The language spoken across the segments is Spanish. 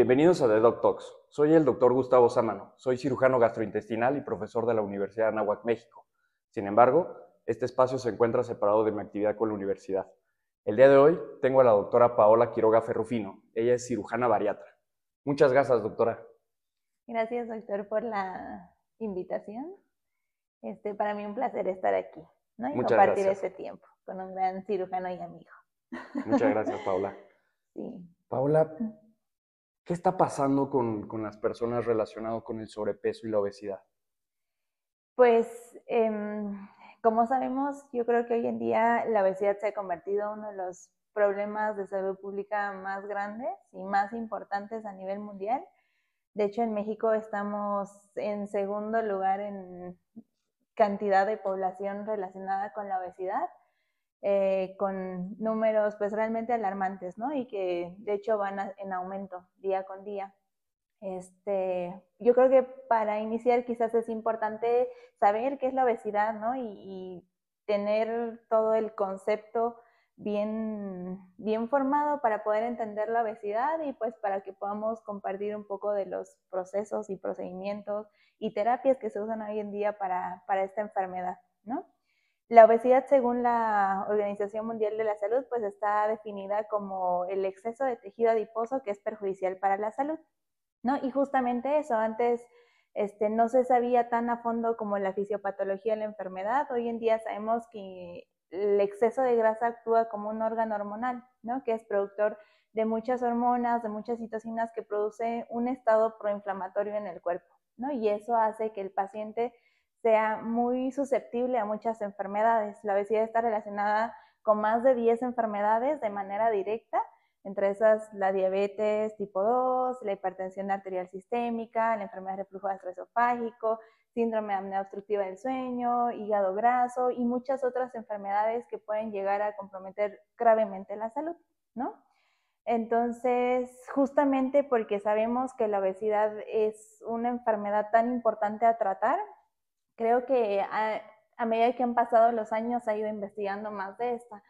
Bienvenidos a The Doc Talks. Soy el doctor Gustavo Sámano. Soy cirujano gastrointestinal y profesor de la Universidad de Anáhuac, México. Sin embargo, este espacio se encuentra separado de mi actividad con la universidad. El día de hoy tengo a la doctora Paola Quiroga Ferrufino. Ella es cirujana bariatra. Muchas gracias, doctora. Gracias, doctor, por la invitación. Este, para mí un placer estar aquí ¿no? y compartir este tiempo con un gran cirujano y amigo. Muchas gracias, Paula. Sí. Paula, ¿qué está pasando con, con las personas relacionadas con el sobrepeso y la obesidad? Pues, eh, como sabemos, yo creo que hoy en día la obesidad se ha convertido en uno de los problemas de salud pública más grandes y más importantes a nivel mundial. De hecho, en México estamos en segundo lugar en cantidad de población relacionada con la obesidad, eh, con números pues realmente alarmantes, ¿no? Y que de hecho van en aumento día con día. Este, yo creo que para iniciar quizás es importante saber qué es la obesidad, ¿no? Y, tener todo el concepto bien, bien formado para poder entender la obesidad y pues para que podamos compartir un poco de los procesos y procedimientos y terapias que se usan hoy en día para, para esta enfermedad, ¿no? La obesidad, según la Organización Mundial de la Salud, pues está definida como el exceso de tejido adiposo que es perjudicial para la salud. ¿no? Y justamente eso, antes este, no se sabía tan a fondo como la fisiopatología de la enfermedad. Hoy en día sabemos que el exceso de grasa actúa como un órgano hormonal, ¿no? Que es productor de muchas hormonas, de muchas citocinas que produce un estado proinflamatorio en el cuerpo, ¿no? Y eso hace que el paciente sea muy susceptible a muchas enfermedades. La obesidad está relacionada con más de 10 enfermedades de manera directa entre esas la diabetes tipo 2, la hipertensión arterial sistémica, la enfermedad de reflujo gastroesofágico, síndrome de obstructiva del sueño, hígado graso y muchas otras enfermedades que pueden llegar a comprometer gravemente la salud, ¿no? Entonces, justamente porque sabemos que la obesidad es una enfermedad tan importante a tratar, creo que a, medida que han pasado los años ha ido investigando más de esta.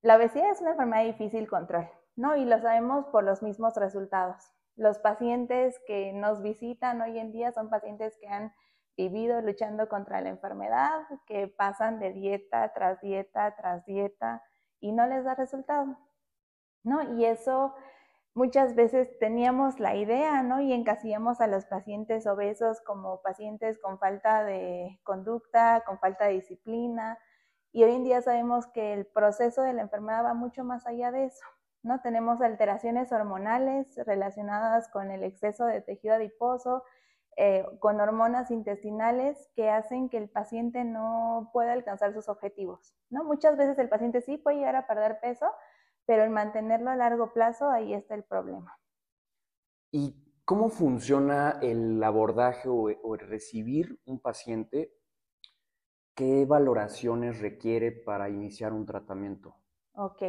La obesidad es una enfermedad de difícil control, ¿no? Y lo sabemos por los mismos resultados. Los pacientes que nos visitan hoy en día son pacientes que han vivido luchando contra la enfermedad, que pasan de dieta tras dieta tras dieta y no les da resultado, ¿no? Y eso muchas veces teníamos la idea, ¿no? Y encasillamos a los pacientes obesos como pacientes con falta de conducta, con falta de disciplina, y hoy en día sabemos que el proceso de la enfermedad va mucho más allá de eso. ¿no? Tenemos alteraciones hormonales relacionadas con el exceso de tejido adiposo, eh, con hormonas intestinales que hacen que el paciente no pueda alcanzar sus objetivos. ¿no? Muchas veces el paciente sí puede llegar a perder peso, pero en mantenerlo a largo plazo, ahí está el problema. ¿Y cómo funciona el abordaje o, o el recibir un paciente ¿qué valoraciones requiere para iniciar un tratamiento? Ok.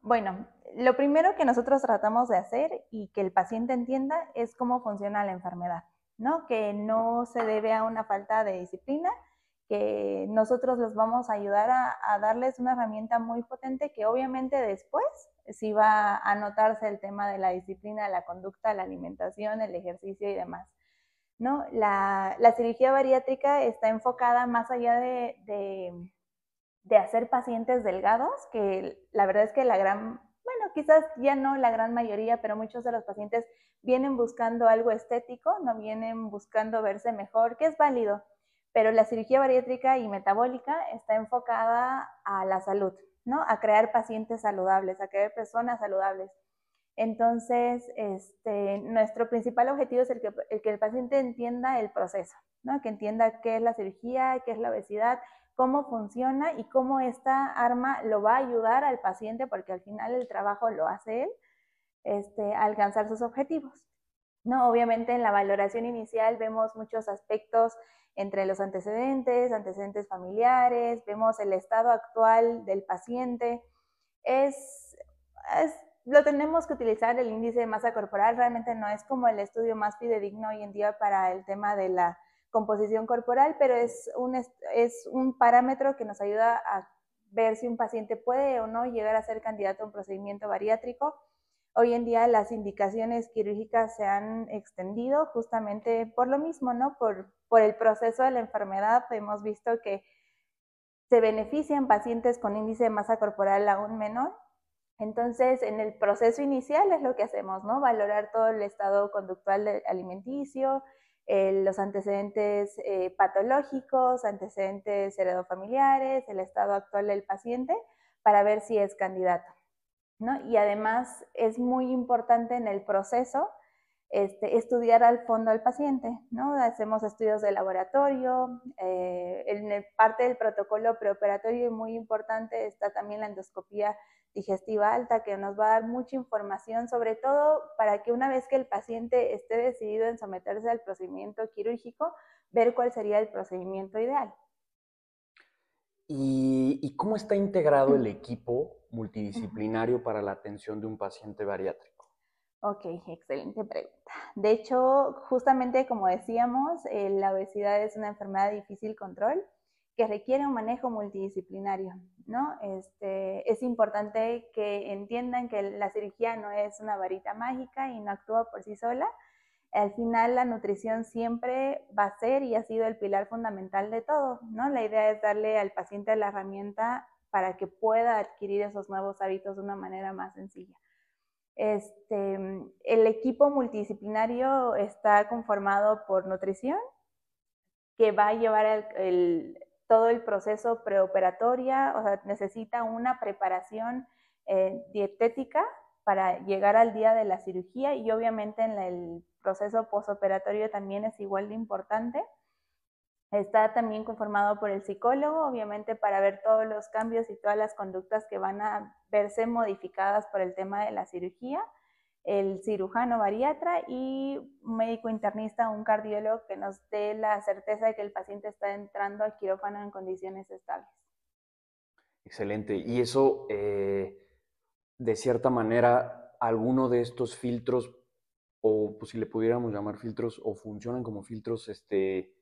Bueno, lo primero que nosotros tratamos de hacer y que el paciente entienda es cómo funciona la enfermedad, ¿no? Que no se debe a una falta de disciplina, nosotros les vamos a ayudar a, darles una herramienta muy potente que obviamente después sí va a notarse el tema de la disciplina, la conducta, la alimentación, el ejercicio y demás. ¿no? La, cirugía bariátrica está enfocada más allá de, hacer pacientes delgados, que la verdad es que la gran, bueno, quizás ya no la gran mayoría, pero muchos de los pacientes vienen buscando algo estético, no vienen buscando verse mejor, que es válido, pero la cirugía bariátrica y metabólica está enfocada a la salud, ¿no? A crear pacientes saludables, a crear personas saludables. Entonces, este, nuestro principal objetivo es el que, el paciente entienda el proceso, ¿no? que entienda qué es la cirugía, qué es la obesidad, cómo funciona y cómo esta arma lo va a ayudar al paciente, porque al final el trabajo lo hace él, este, a alcanzar sus objetivos. ¿no? Obviamente en la valoración inicial vemos muchos aspectos entre los antecedentes, antecedentes familiares, vemos el estado actual del paciente. Es, lo tenemos que utilizar el índice de masa corporal, realmente no es como el estudio más fidedigno hoy en día para el tema de la composición corporal, pero es un, es un parámetro que nos ayuda a ver si un paciente puede o no llegar a ser candidato a un procedimiento bariátrico. Hoy en día las indicaciones quirúrgicas se han extendido justamente por lo mismo, ¿no? Por, por el proceso de la enfermedad hemos visto que se benefician pacientes con índice de masa corporal aún menor. Entonces, en el proceso inicial es lo que hacemos, ¿no? Valorar todo el estado conductual alimenticio, los antecedentes eh, patológicos, antecedentes heredofamiliares, el estado actual del paciente, para ver si es candidato. Y además es muy importante en el proceso este, estudiar al fondo al paciente, ¿no? Hacemos estudios de laboratorio, eh, en parte del protocolo preoperatorio y muy importante está también la endoscopía digestiva alta que nos va a dar mucha información, sobre todo para que una vez que el paciente esté decidido en someterse al procedimiento quirúrgico, ver cuál sería el procedimiento ideal. ¿Y, cómo está integrado el equipo multidisciplinario para la atención de un paciente bariátrico? Ok, excelente pregunta. De hecho, justamente como decíamos, eh, la obesidad es una enfermedad de difícil control que requiere un manejo multidisciplinario, ¿no? Este, es importante que entiendan que la cirugía no es una varita mágica y no actúa por sí sola, al final la nutrición siempre va a ser y ha sido el pilar fundamental de todo, ¿no? La idea es darle al paciente la herramienta para que pueda adquirir esos nuevos hábitos de una manera más sencilla. Este, el equipo multidisciplinario está conformado por nutrición, que va a llevar todo el proceso preoperatoria, o sea, necesita una preparación eh, dietética para llegar al día de la cirugía y obviamente en el proceso posoperatorio también es igual de importante. Está también conformado por el psicólogo, obviamente para ver todos los cambios y todas las conductas que van a verse modificadas por el tema de la cirugía, el cirujano bariatra y un médico internista, un cardiólogo que nos dé la certeza de que el paciente está entrando al quirófano en condiciones estables. Excelente. Y eso, eh, de cierta manera, alguno de estos filtros o pues, si le pudiéramos llamar filtros, o funcionan como filtros, este,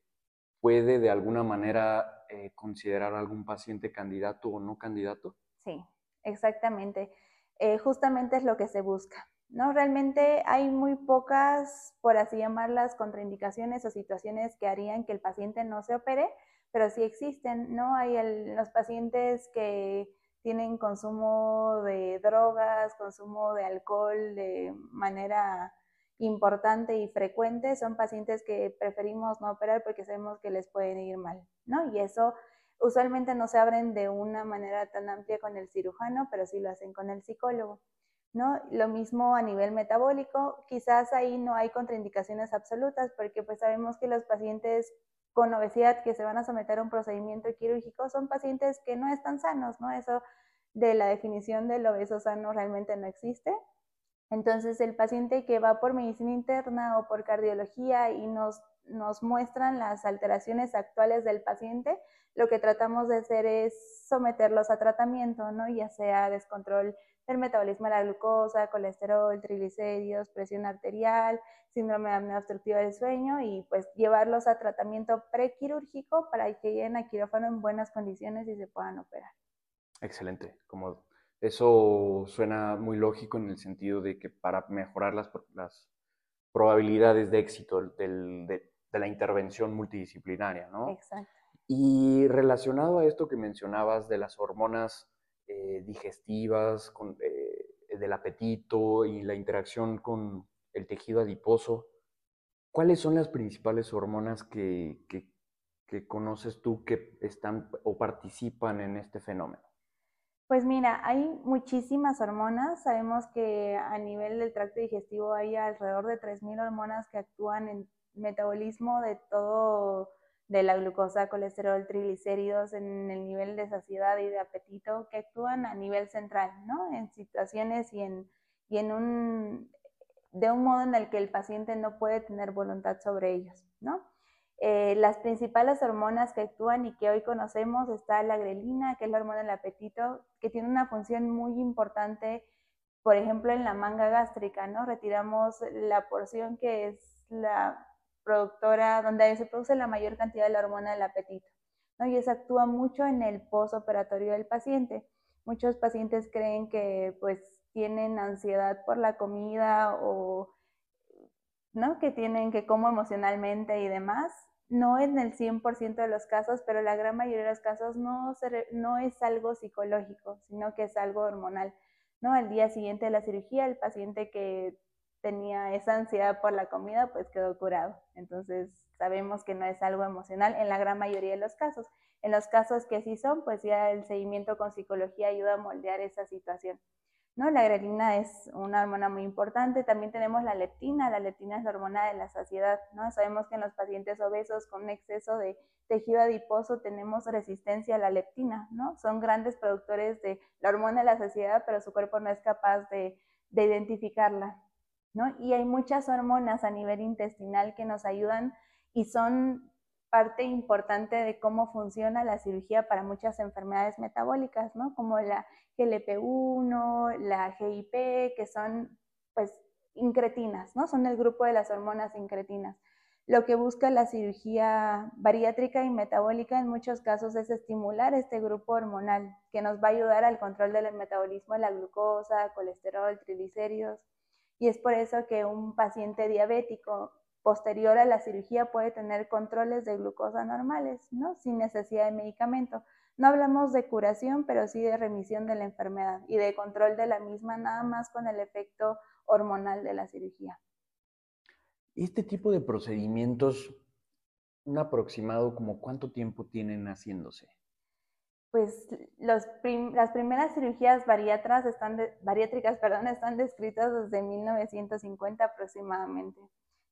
puede de alguna manera eh, considerar algún paciente candidato o no candidato? Sí, exactamente. Eh, justamente es lo que se busca. ¿no? Realmente hay muy pocas, por así llamarlas, contraindicaciones o situaciones que harían que el paciente no se opere, pero sí existen, ¿no? Hay los pacientes que tienen consumo de drogas, consumo de alcohol de manera importante y frecuente son pacientes que preferimos no operar porque sabemos que les pueden ir mal, ¿no? Y eso usualmente no se abren de una manera tan amplia con el cirujano, pero sí lo hacen con el psicólogo, ¿no? Lo mismo a nivel metabólico, quizás ahí no hay contraindicaciones absolutas porque pues sabemos que los pacientes con obesidad que se van a someter a un procedimiento quirúrgico son pacientes que no están sanos, ¿no? Eso de la definición del obeso sano realmente no existe. Entonces, el paciente que va por medicina interna o por cardiología y nos, nos muestran las alteraciones actuales del paciente, lo que tratamos de hacer es someterlos a tratamiento, ¿no? Ya sea descontrol del metabolismo de la glucosa, colesterol, triglicéridos, presión arterial, síndrome de apnea del sueño y pues llevarlos a tratamiento prequirúrgico para que lleguen a quirófano en buenas condiciones y se puedan operar. Excelente, como eso suena muy lógico en el sentido de que para mejorar las, probabilidades de éxito de, la intervención multidisciplinaria, ¿no? Exacto. Y relacionado a esto que mencionabas de las hormonas eh, digestivas, eh, del apetito y la interacción con el tejido adiposo, ¿cuáles son las principales hormonas que conoces tú que están o participan en este fenómeno? Pues mira, hay muchísimas hormonas. Sabemos que a nivel del tracto digestivo hay alrededor de 3.000 hormonas que actúan en metabolismo de todo, de la glucosa, colesterol, triglicéridos, en el nivel de saciedad y de apetito, que actúan a nivel central, ¿no? En situaciones y en, y en un, de un modo en el que el paciente no puede tener voluntad sobre ellos, ¿no? Eh, las principales hormonas que actúan y que hoy conocemos está la grelina, que es la hormona del apetito, que tiene una función muy importante, por ejemplo, en la manga gástrica, ¿no? Retiramos la porción que es la productora, donde se produce la mayor cantidad de la hormona del apetito, ¿no? Y eso actúa mucho en el postoperatorio del paciente. Muchos pacientes creen que, pues, tienen ansiedad por la comida o ¿no? que tienen que como emocionalmente y demás, no en el 100% de los casos, pero la gran mayoría de los casos no, no es algo psicológico, sino que es algo hormonal. ¿no? Al día siguiente de la cirugía, el paciente que tenía esa ansiedad por la comida, pues quedó curado. Entonces, sabemos que no es algo emocional en la gran mayoría de los casos. En los casos que sí son, pues ya el seguimiento con psicología ayuda a moldear esa situación. ¿No? La grelina es una hormona muy importante. También tenemos la leptina. La leptina es la hormona de la saciedad. ¿no? Sabemos que en los pacientes obesos con exceso de tejido adiposo tenemos resistencia a la leptina. ¿no? Son grandes productores de la hormona de la saciedad, pero su cuerpo no es capaz de, de identificarla. ¿no? Y hay muchas hormonas a nivel intestinal que nos ayudan y son parte importante de cómo funciona la cirugía para muchas enfermedades metabólicas, ¿no? Como la GLP-1, la GIP, que son pues incretinas, ¿no? Son el grupo de las hormonas incretinas. Lo que busca la cirugía bariátrica y metabólica en muchos casos es estimular este grupo hormonal que nos va a ayudar al control del metabolismo de la glucosa, colesterol, triglicéridos. Y es por eso que un paciente diabético posterior a la cirugía puede tener controles de glucosa normales, ¿no? Sin necesidad de medicamento. No hablamos de curación, pero sí de remisión de la enfermedad y de control de la misma, nada más con el efecto hormonal de la cirugía. Este tipo de procedimientos, un aproximado, como cuánto tiempo tienen haciéndose? Pues las primeras cirugías están bariátricas perdón, están descritas desde 1950 aproximadamente.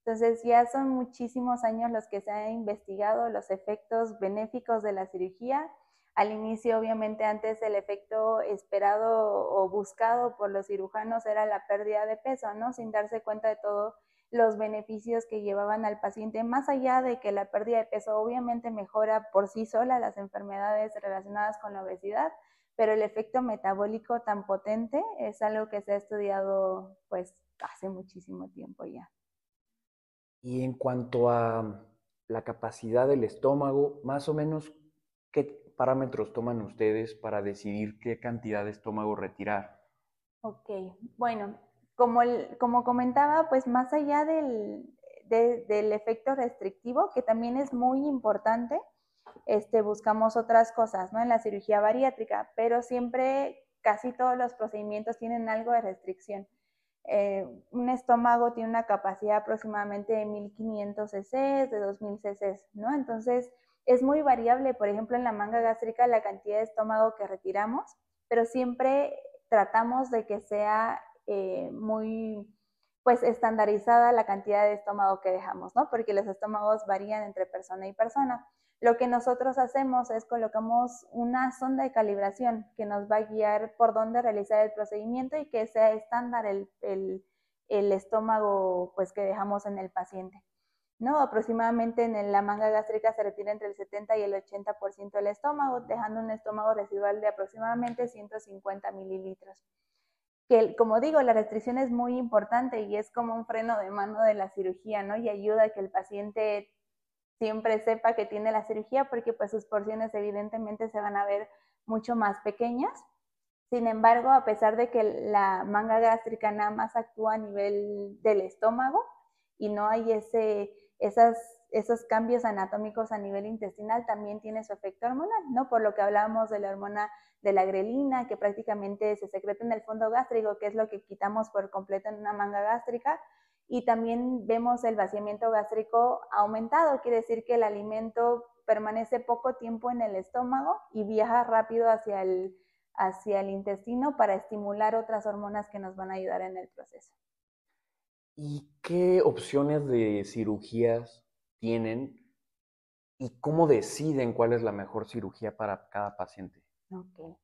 Entonces ya son muchísimos años los que se han investigado los efectos benéficos de la cirugía. Al inicio, obviamente, antes el efecto esperado o buscado por los cirujanos era la pérdida de peso, ¿no? Sin darse cuenta de todos los beneficios que llevaban al paciente, más allá de que la pérdida de peso obviamente mejora por sí sola las enfermedades relacionadas con la obesidad, pero el efecto metabólico tan potente es algo que se ha estudiado pues hace muchísimo tiempo ya. Y en cuanto a la capacidad del estómago, más o menos, ¿qué parámetros toman ustedes para decidir qué cantidad de estómago retirar? Ok, bueno, como, como comentaba, pues más allá del, del efecto restrictivo, que también es muy importante, este, buscamos otras cosas, ¿no? En la cirugía bariátrica, pero siempre casi todos los procedimientos tienen algo de restricción. Eh, un estómago tiene una capacidad aproximadamente de 1500 cc, de 2000 cc, ¿no? Entonces, es muy variable, por ejemplo, en la manga gástrica la cantidad de estómago que retiramos, pero siempre tratamos de que sea eh, muy, pues, estandarizada la cantidad de estómago que dejamos, ¿no? Porque los estómagos varían entre persona y persona. Lo que nosotros hacemos es colocamos una sonda de calibración que nos va a guiar por dónde realizar el procedimiento y que sea estándar el, estómago pues, que dejamos en el paciente. ¿no? Aproximadamente en la manga gástrica se retira entre el 70 y el 80% del estómago, dejando un estómago residual de aproximadamente 150 mililitros. Que, como digo, la restricción es muy importante y es como un freno de mano de la cirugía, ¿no? Y ayuda a que el paciente siempre sepa que tiene la cirugía porque pues sus porciones evidentemente se van a ver mucho más pequeñas. Sin embargo, a pesar de que la manga gástrica nada más actúa a nivel del estómago y no hay ese, esas, esos cambios anatómicos a nivel intestinal, también tiene su efecto hormonal, ¿no? Por lo que hablábamos de la hormona de la grelina, que prácticamente se secreta en el fondo gástrico, que es lo que quitamos por completo en una manga gástrica, y también vemos el vaciamiento gástrico aumentado, quiere decir que el alimento permanece poco tiempo en el estómago y viaja rápido hacia el, hacia el intestino para estimular otras hormonas que nos van a ayudar en el proceso. ¿Y qué opciones de cirugías tienen y cómo deciden cuál es la mejor cirugía para cada paciente? Ok.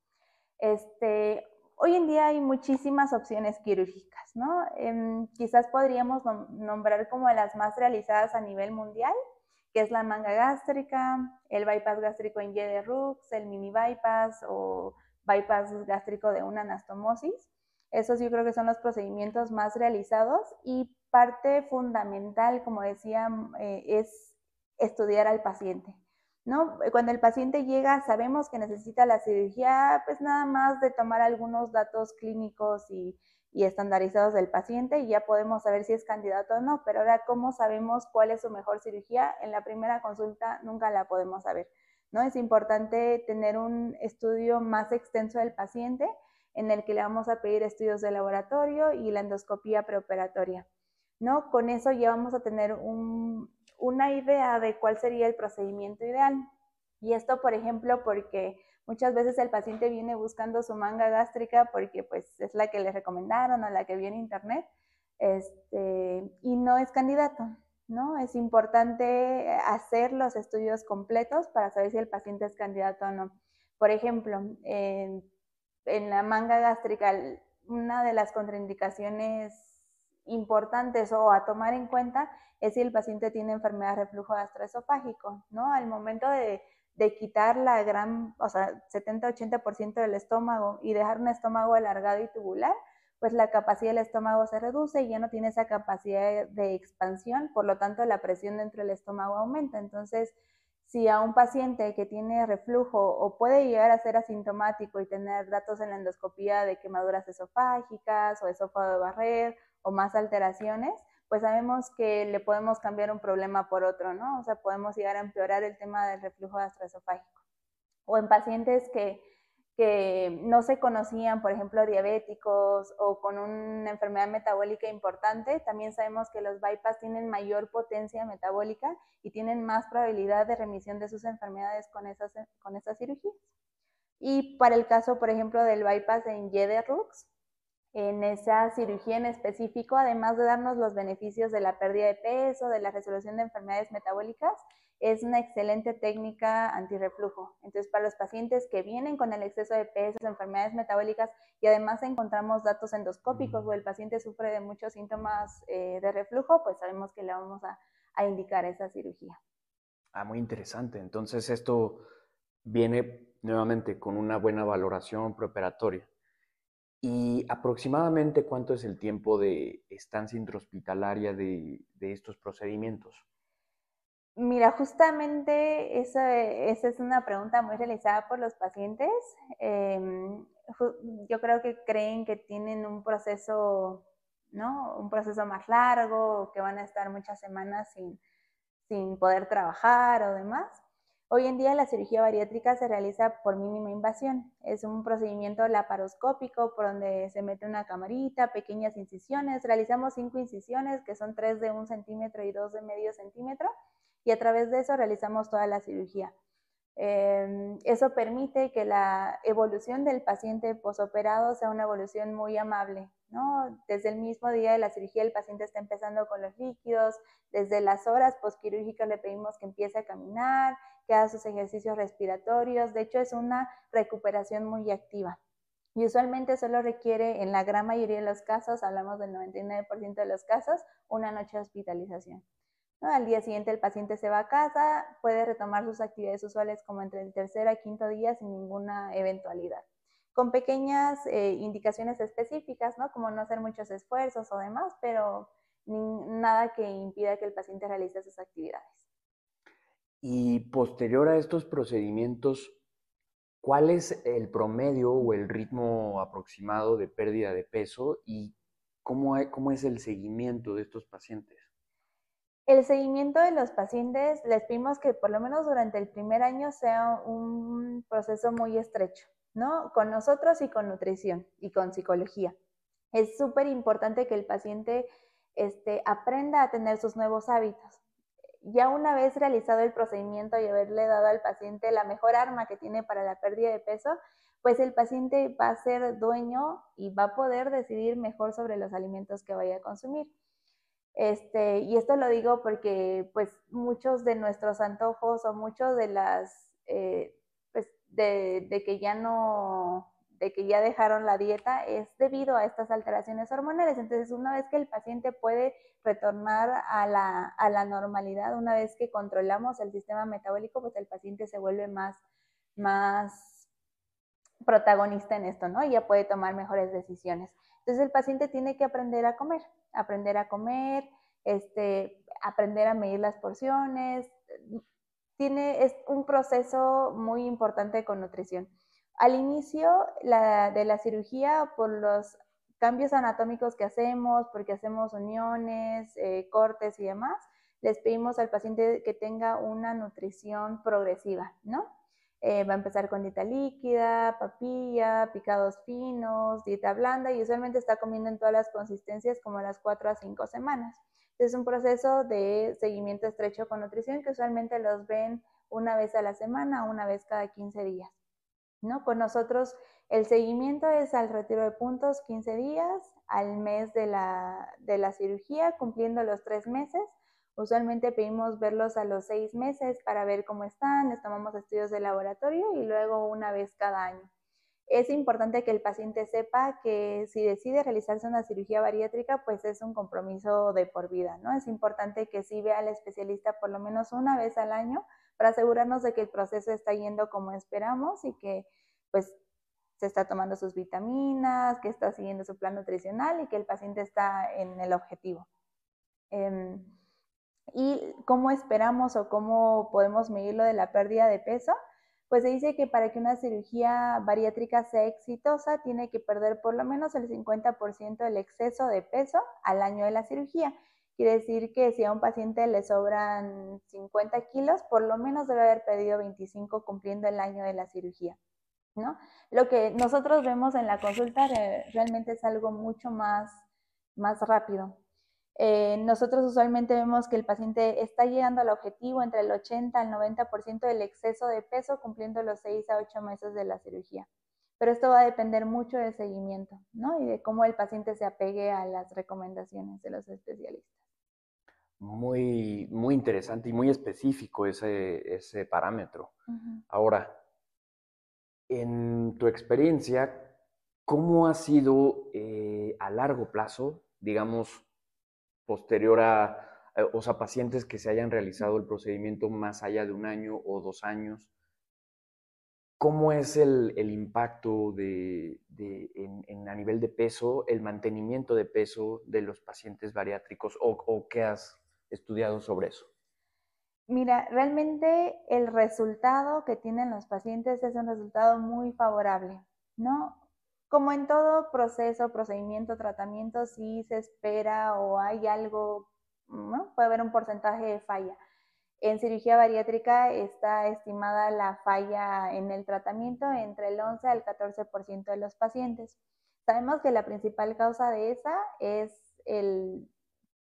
Este, hoy en día hay muchísimas opciones quirúrgicas, ¿no? Em, quizás podríamos nombrar como las más realizadas a nivel mundial, que es la manga gástrica, el bypass gástrico en Y de Rux, el mini bypass o bypass gástrico de una anastomosis. Esos yo creo que son los procedimientos más realizados y parte fundamental, como decía, eh, es estudiar al paciente. ¿No? Cuando el paciente llega, sabemos que necesita la cirugía, pues nada más de tomar algunos datos clínicos y, estandarizados del paciente y ya podemos saber si es candidato o no, pero ahora cómo sabemos cuál es su mejor cirugía, en la primera consulta nunca la podemos saber, ¿no? Es importante tener un estudio más extenso del paciente en el que le vamos a pedir estudios de laboratorio y la endoscopía preoperatoria, ¿no? Con eso ya vamos a tener un, una idea de cuál sería el procedimiento ideal. Y esto, por ejemplo, porque muchas veces el paciente viene buscando su manga gástrica porque pues es la que le recomendaron o la que vio en internet este, y no es candidato, ¿no? Es importante hacer los estudios completos para saber si el paciente es candidato o no. Por ejemplo, en, en la manga gástrica, una de las contraindicaciones importantes o a tomar en cuenta es si el paciente tiene enfermedad de reflujo gastroesofágico, ¿no? Al momento de, quitar la gran, o sea, 70-80% del estómago y dejar un estómago alargado y tubular, pues la capacidad del estómago se reduce y ya no tiene esa capacidad de expansión, por lo tanto la presión dentro del estómago aumenta. Entonces, si a un paciente que tiene reflujo o puede llegar a ser asintomático y tener datos en la endoscopía de quemaduras esofágicas o esófago de barrer o más alteraciones, pues sabemos que le podemos cambiar un problema por otro, ¿no? O sea, podemos llegar a empeorar el tema del reflujo gastroesofágico. O en pacientes que, que no se conocían, por ejemplo, diabéticos o con una enfermedad metabólica importante, también sabemos que los bypass tienen mayor potencia metabólica y tienen más probabilidad de remisión de sus enfermedades con esas, con esas cirugías. Y para el caso, por ejemplo, del bypass en Yederrux, en esa cirugía en específico, además de darnos los beneficios de la pérdida de peso, de la resolución de enfermedades metabólicas, es una excelente técnica antirreflujo. Entonces, para los pacientes que vienen con el exceso de peso, enfermedades metabólicas y además encontramos datos endoscópicos o el paciente sufre de muchos síntomas eh, de reflujo, pues sabemos que le vamos a, a indicar esa cirugía. Ah, muy interesante. Entonces, esto viene nuevamente con una buena valoración preoperatoria. ¿Y aproximadamente cuánto es el tiempo de estancia intrahospitalaria de, estos procedimientos? Mira, justamente esa, esa, es una pregunta muy realizada por los pacientes. Em, yo creo que creen que tienen un proceso, ¿no? Un proceso más largo, que van a estar muchas semanas sin, sin poder trabajar o demás. Hoy en día la cirugía bariátrica se realiza por mínima invasión. Es un procedimiento laparoscópico por donde se mete una camarita, pequeñas incisiones. Realizamos cinco incisiones, que son tres de un centímetro y dos de medio centímetro, y a través de eso realizamos toda la cirugía. Em, eso permite que la evolución del paciente posoperado sea una evolución muy amable, ¿no? Desde el mismo día de la cirugía el paciente está empezando con los líquidos, desde las horas posquirúrgicas le pedimos que empiece a caminar, que haga sus ejercicios respiratorios, de hecho es una recuperación muy activa. Y usualmente solo requiere, en la gran mayoría de los casos, hablamos del 99% de los casos, una noche de hospitalización. Al día siguiente el paciente se va a casa, puede retomar sus actividades usuales como entre el tercer a quinto día sin ninguna eventualidad, con pequeñas eh, indicaciones específicas, ¿no? como no hacer muchos esfuerzos o demás, pero nada que impida que el paciente realice sus actividades. Y posterior a estos procedimientos, ¿cuál es el promedio o el ritmo aproximado de pérdida de peso y cómo, cómo es el seguimiento de estos pacientes? El seguimiento de los pacientes, les pedimos que por lo menos durante el primer año sea un proceso muy estrecho, ¿no? Con nosotros y con nutrición y con psicología. Es súper importante que el paciente este, aprenda a tener sus nuevos hábitos. Ya una vez realizado el procedimiento y haberle dado al paciente la mejor arma que tiene para la pérdida de peso, pues el paciente va a ser dueño y va a poder decidir mejor sobre los alimentos que vaya a consumir. Este, y esto lo digo porque pues muchos de nuestros antojos o muchos de las, eh, pues de, que ya no, de que ya dejaron la dieta es debido a estas alteraciones hormonales. Entonces, una vez que el paciente puede retornar a la, a la normalidad, una vez que controlamos el sistema metabólico, pues el paciente se vuelve más, más protagonista en esto, ¿no? Y ya puede tomar mejores decisiones. Entonces el paciente tiene que aprender a comer, aprender a comer, este, aprender a medir las porciones, tiene, es un proceso muy importante con nutrición. Al inicio de la cirugía, por los cambios anatómicos que hacemos, porque hacemos uniones, eh, cortes y demás, les pedimos al paciente que tenga una nutrición progresiva, ¿no? Eh, va a empezar con dieta líquida, papilla, picados finos, dieta blanda y usualmente está comiendo en todas las consistencias como las 4 a 5 semanas. Es un proceso de seguimiento estrecho con nutrición que usualmente los ven una vez a la semana, una vez cada 15 días. ¿no? Con nosotros el seguimiento es al retiro de puntos 15 días, al mes de la, de la cirugía, cumpliendo los tres meses. Usualmente pedimos verlos a los seis meses para ver cómo están, les tomamos estudios de laboratorio y luego una vez cada año. Es importante que el paciente sepa que si decide realizarse una cirugía bariátrica, pues es un compromiso de por vida, ¿no? Es importante que sí vea al especialista por lo menos una vez al año para asegurarnos de que el proceso está yendo como esperamos y que pues se está tomando sus vitaminas, que está siguiendo su plan nutricional y que el paciente está en el objetivo. Em, ¿Y cómo esperamos o cómo podemos medir lo de la pérdida de peso? Pues se dice que para que una cirugía bariátrica sea exitosa tiene que perder por lo menos el 50% del exceso de peso al año de la cirugía. Quiere decir que si a un paciente le sobran 50 kilos, por lo menos debe haber perdido 25 cumpliendo el año de la cirugía. ¿no? Lo que nosotros vemos en la consulta realmente es algo mucho más, más rápido. Eh, nosotros usualmente vemos que el paciente está llegando al objetivo entre el 80 al 90% del exceso de peso cumpliendo los 6 a 8 meses de la cirugía. Pero esto va a depender mucho del seguimiento, ¿no? Y de cómo el paciente se apegue a las recomendaciones de los especialistas. Muy, muy interesante y muy específico ese, ese parámetro. Ahora, en tu experiencia, ¿cómo ha sido eh, a largo plazo, digamos, posterior a, eh, o sea, pacientes que se hayan realizado el procedimiento más allá de un año o dos años. ¿Cómo es el, impacto de, en, a nivel de peso, el mantenimiento de peso de los pacientes bariátricos o, o qué has estudiado sobre eso? Mira, realmente el resultado que tienen los pacientes es un resultado muy favorable, ¿no? Como en todo proceso, procedimiento, tratamiento, si se espera o hay algo, puede haber un porcentaje de falla. En cirugía bariátrica está estimada la falla en el tratamiento entre el 11 al 14% de los pacientes. Sabemos que la principal causa de esa es el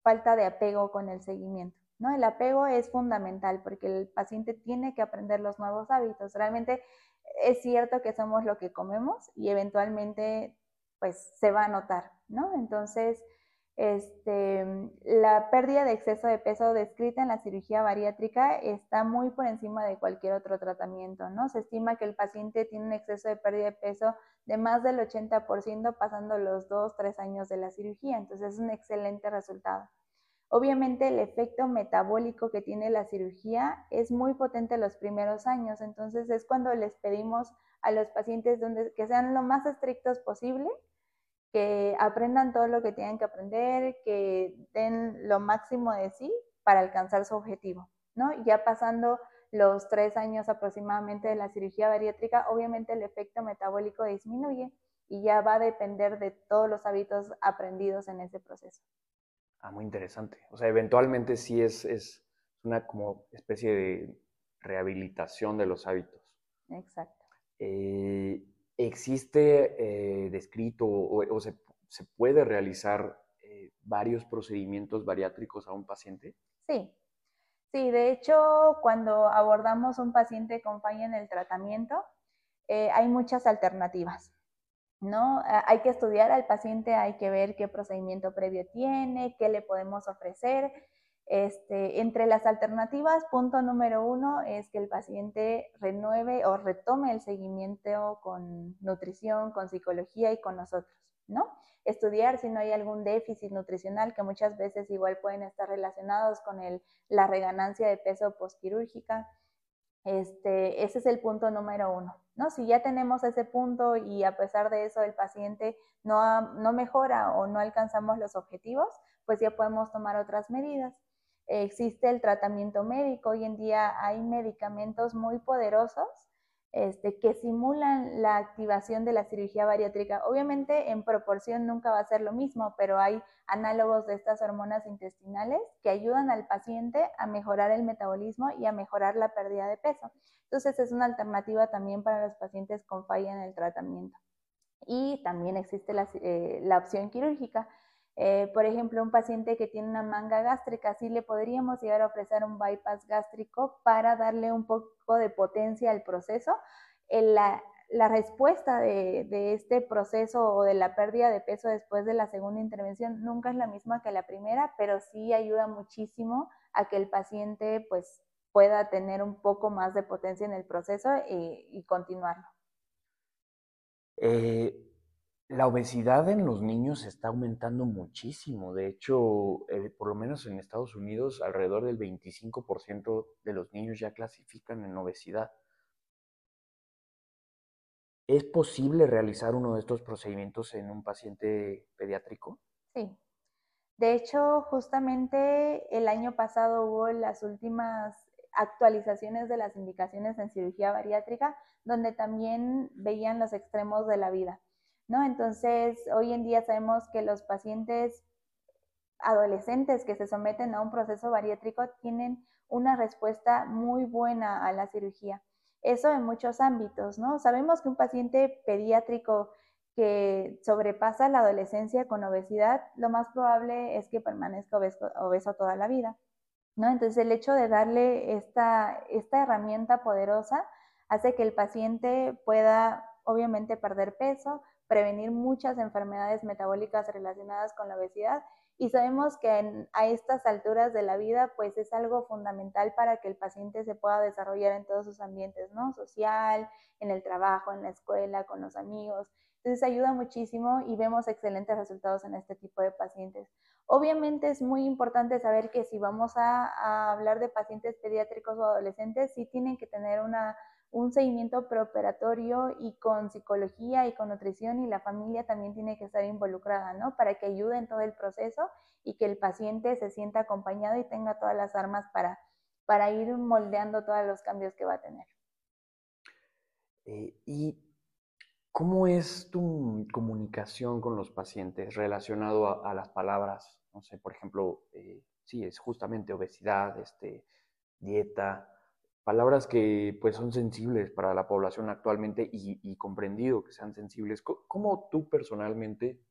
falta de apego con el seguimiento. ¿no? El apego es fundamental porque el paciente tiene que aprender los nuevos hábitos. Realmente es cierto que somos lo que comemos y eventualmente pues se va a notar, ¿no? Entonces, este, la pérdida de exceso de peso descrita en la cirugía bariátrica está muy por encima de cualquier otro tratamiento, ¿no? Se estima que el paciente tiene un exceso de pérdida de peso de más del 80% pasando los dos, tres años de la cirugía, entonces es un excelente resultado. Obviamente el efecto metabólico que tiene la cirugía es muy potente los primeros años, entonces es cuando les pedimos a los pacientes donde, que sean lo más estrictos posible, que aprendan todo lo que tienen que aprender, que den lo máximo de sí para alcanzar su objetivo, ¿no? Ya pasando los tres años aproximadamente de la cirugía bariátrica, obviamente el efecto metabólico disminuye y ya va a depender de todos los hábitos aprendidos en ese proceso. Ah, muy interesante. O sea, eventualmente sí es, es una como especie de rehabilitación de los hábitos. Exacto. Eh, ¿Existe eh, descrito o, se, puede realizar eh, varios procedimientos bariátricos a un paciente? Sí. Sí, de hecho, cuando abordamos un paciente con falla en el tratamiento, hay muchas alternativas. ¿No? Hay que estudiar al paciente, hay que ver qué procedimiento previo tiene, qué le podemos ofrecer. Este, entre las alternativas, punto número uno es que el paciente renueve o retome el seguimiento con nutrición, con psicología y con nosotros, ¿no? Estudiar si no hay algún déficit nutricional que muchas veces igual pueden estar relacionados con la reganancia de peso postquirúrgica. Este, ese es el punto número uno. ¿no? Si ya tenemos ese punto y a pesar de eso el paciente no, no mejora o no alcanzamos los objetivos, pues ya podemos tomar otras medidas. existe el tratamiento médico. Hoy en día hay medicamentos muy poderosos este, que simulan la activación de la cirugía bariátrica. Obviamente en proporción nunca va a ser lo mismo, pero hay análogos de estas hormonas intestinales que ayudan al paciente a mejorar el metabolismo y a mejorar la pérdida de peso. Entonces es una alternativa también para los pacientes con falla en el tratamiento. Y también existe la, eh, la opción quirúrgica eh, por ejemplo, un paciente que tiene una manga gástrica, sí le podríamos llegar a ofrecer un bypass gástrico para darle un poco de potencia al proceso. la, respuesta de, de, este proceso o de la pérdida de peso después de la segunda intervención nunca es la misma que la primera, pero sí ayuda muchísimo a que el paciente pues, pueda tener un poco más de potencia en el proceso y, y continuarlo. Eh, la obesidad en los niños está aumentando muchísimo. De hecho, eh, por lo menos en Estados Unidos, alrededor del 25% de los niños ya clasifican en obesidad. ¿Es posible realizar uno de estos procedimientos en un paciente pediátrico? Sí. De hecho, justamente el año pasado hubo las últimas actualizaciones de las indicaciones en cirugía bariátrica, donde también veían los extremos de la vida. ¿No? Entonces, hoy en día sabemos que los pacientes adolescentes que se someten a un proceso bariátrico tienen una respuesta muy buena a la cirugía. Eso en muchos ámbitos, ¿no? Sabemos que un paciente pediátrico que sobrepasa la adolescencia con obesidad, lo más probable es que permanezca obeso, toda la vida, ¿no? Entonces, el hecho de darle esta, esta herramienta poderosa hace que el paciente pueda, obviamente, perder peso, prevenir muchas enfermedades metabólicas relacionadas con la obesidad y sabemos que a estas alturas de la vida pues es algo fundamental para que el paciente se pueda desarrollar en todos sus ambientes, ¿no? Social, en el trabajo, en la escuela, con los amigos. Entonces ayuda muchísimo y vemos excelentes resultados en este tipo de pacientes. Obviamente es muy importante saber que si vamos a, a hablar de pacientes pediátricos o adolescentes, sí tienen que tener una un seguimiento preoperatorio y con psicología y con nutrición y la familia también tiene que estar involucrada, ¿no? Para que ayude en todo el proceso y que el paciente se sienta acompañado y tenga todas las armas para, para ir moldeando todos los cambios que va a tener. Eh, ¿Y cómo es tu comunicación con los pacientes relacionado a, las palabras? No sé, por ejemplo, eh, sí, es justamente obesidad, este, dieta, palabras que pues son sensibles para la población actualmente y, comprendido que sean sensibles. ¿Cómo tú personalmente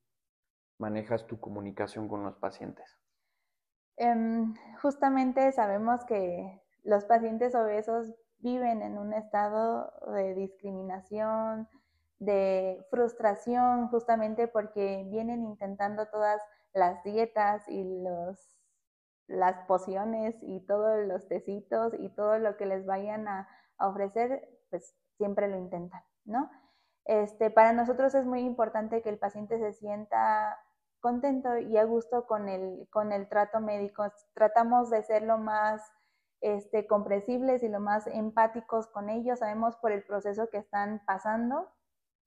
manejas tu comunicación con los pacientes? Em, justamente sabemos que los pacientes obesos viven en un estado de discriminación, de frustración, justamente porque vienen intentando todas las dietas y los las pociones y todos los tecitos y todo lo que les vayan a, ofrecer, pues siempre lo intentan, ¿no? Este, para nosotros es muy importante que el paciente se sienta contento y a gusto con el, con el trato médico. Tratamos de ser lo más este, comprensibles y lo más empáticos con ellos. Sabemos por el proceso que están pasando.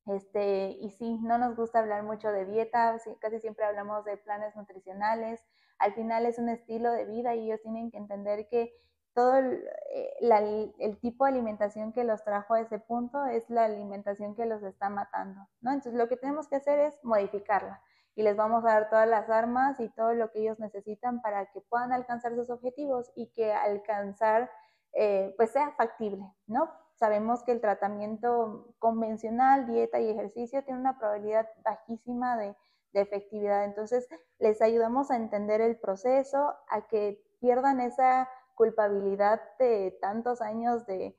Este, y sí, no nos gusta hablar mucho de dieta, casi siempre hablamos de planes nutricionales, al final es un estilo de vida y ellos tienen que entender que todo eh, el, tipo de alimentación que los trajo a ese punto es la alimentación que los está matando, ¿no? Entonces lo que tenemos que hacer es modificarla y les vamos a dar todas las armas y todo lo que ellos necesitan para que puedan alcanzar sus objetivos y que alcanzar eh, pues sea factible, ¿no? Sabemos que el tratamiento convencional, dieta y ejercicio tiene una probabilidad bajísima de de efectividad. Entonces, les ayudamos a entender el proceso, a que pierdan esa culpabilidad de tantos años de,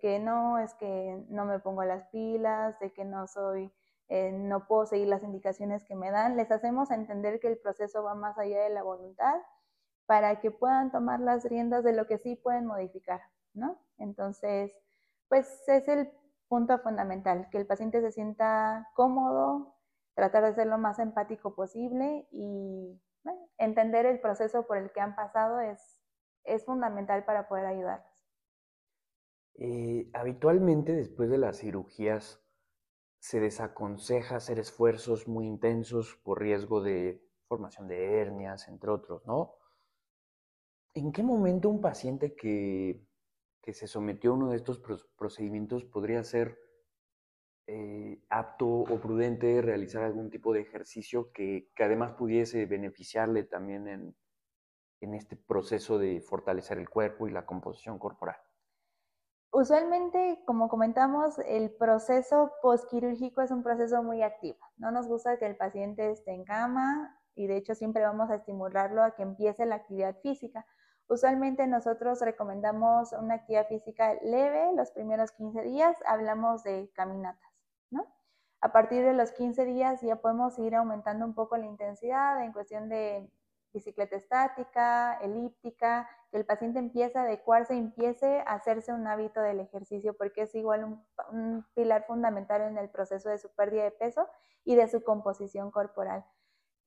que no, es que no me pongo las pilas, de que no soy, eh, no puedo seguir las indicaciones que me dan. Les hacemos entender que el proceso va más allá de la voluntad para que puedan tomar las riendas de lo que sí pueden modificar, ¿no? Entonces, pues es el punto fundamental, que el paciente se sienta cómodo, tratar de ser lo más empático posible y entender el proceso por el que han pasado es, es fundamental para poder ayudarlos. Eh, habitualmente después de las cirugías se desaconseja hacer esfuerzos muy intensos por riesgo de formación de hernias, entre otros, ¿no? ¿En qué momento un paciente que, se sometió a uno de estos procedimientos podría ser eh, apto o prudente realizar algún tipo de ejercicio que, además pudiese beneficiarle también en, en este proceso de fortalecer el cuerpo y la composición corporal? Usualmente, como comentamos, el proceso postquirúrgico es un proceso muy activo. No nos gusta que el paciente esté en cama y de hecho siempre vamos a estimularlo a que empiece la actividad física. Usualmente nosotros recomendamos una actividad física leve los primeros 15 días, hablamos de caminatas, ¿no? A partir de los 15 días ya podemos ir aumentando un poco la intensidad en cuestión de bicicleta estática, elíptica, que el paciente empiece a adecuarse, empiece a hacerse un hábito del ejercicio, porque es igual un, un pilar fundamental en el proceso de su pérdida de peso y de su composición corporal.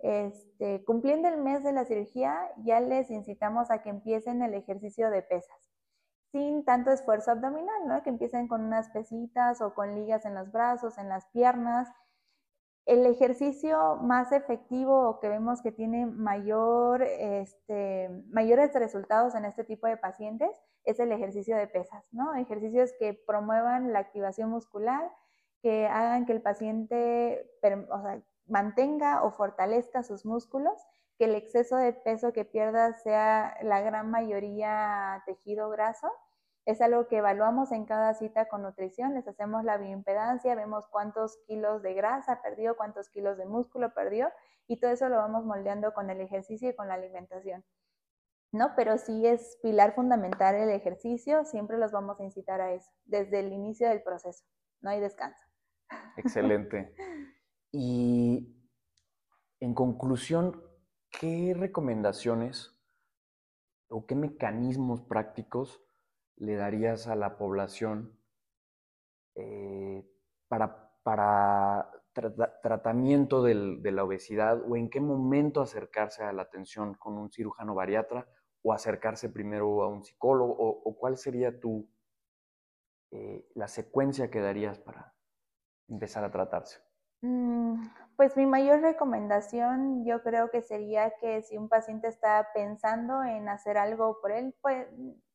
Este, cumpliendo el mes de la cirugía, ya les incitamos a que empiecen el ejercicio de pesas, sin tanto esfuerzo abdominal, ¿no? Que empiecen con unas pesitas o con ligas en los brazos, en las piernas. El ejercicio más efectivo o que vemos que tiene mayor, este, mayores resultados en este tipo de pacientes es el ejercicio de pesas, ¿no? Ejercicios que promuevan la activación muscular, que hagan que el paciente, o sea, mantenga o fortalezca sus músculos, que el exceso de peso que pierda sea la gran mayoría tejido graso. Es algo que evaluamos en cada cita con nutrición, les hacemos la bioimpedancia, vemos cuántos kilos de grasa perdió, cuántos kilos de músculo perdió y todo eso lo vamos moldeando con el ejercicio y con la alimentación. ¿no? Pero sí es pilar fundamental el ejercicio, siempre los vamos a incitar a eso, desde el inicio del proceso, no hay descanso. Excelente. Y en conclusión, ¿qué recomendaciones o qué mecanismos prácticos le darías a la población eh, para, para tratamiento de la obesidad o en qué momento acercarse a la atención con un cirujano bariatra o acercarse primero a un psicólogo o, cuál sería tu, eh, la secuencia que darías para empezar a tratarse? Mm, pues mi mayor recomendación yo creo que sería que si un paciente está pensando en hacer algo por él, pues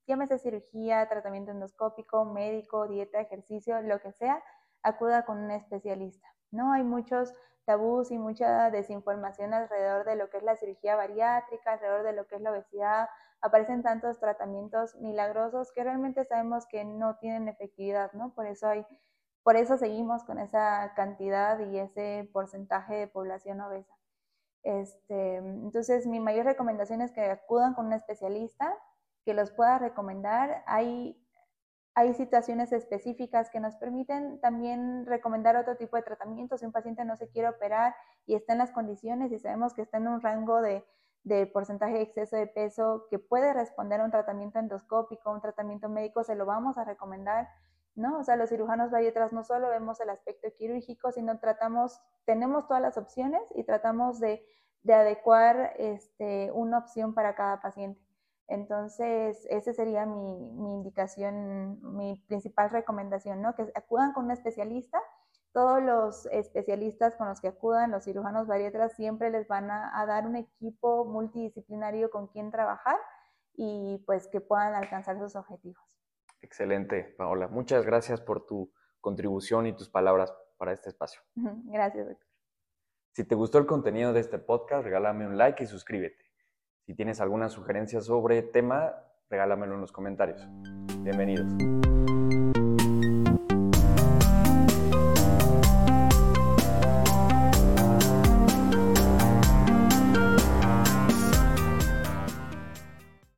llámese cirugía, tratamiento endoscópico, médico, dieta, ejercicio, lo que sea, acuda con un especialista. ¿no? Hay muchos tabús y mucha desinformación alrededor de lo que es la cirugía bariátrica, alrededor de lo que es la obesidad. Aparecen tantos tratamientos milagrosos que realmente sabemos que no tienen efectividad, ¿no? Por eso hay por eso seguimos con esa cantidad y ese porcentaje de población obesa. Este, entonces, mi mayor recomendación es que acudan con un especialista que los pueda recomendar. Hay, hay situaciones específicas que nos permiten también recomendar otro tipo de tratamiento. Si un paciente no se quiere operar y está en las condiciones y sabemos que está en un rango de, de porcentaje de exceso de peso que puede responder a un tratamiento endoscópico, un tratamiento médico, se lo vamos a recomendar ¿no? O sea, los cirujanos bariatras no solo vemos el aspecto quirúrgico, sino tratamos, tenemos todas las opciones y tratamos de, adecuar este, una opción para cada paciente. Entonces, esa sería mi, indicación, mi principal recomendación, ¿no? Que acudan con un especialista. Todos los especialistas con los que acudan, los cirujanos bariatras, siempre les van a, a dar un equipo multidisciplinario con quien trabajar y pues que puedan alcanzar sus objetivos. Excelente, Paola. Muchas gracias por tu contribución y tus palabras para este espacio. Gracias, doctor. Si te gustó el contenido de este podcast, regálame un like y suscríbete. Si tienes alguna sugerencia sobre tema, regálamelo en los comentarios. Bienvenidos.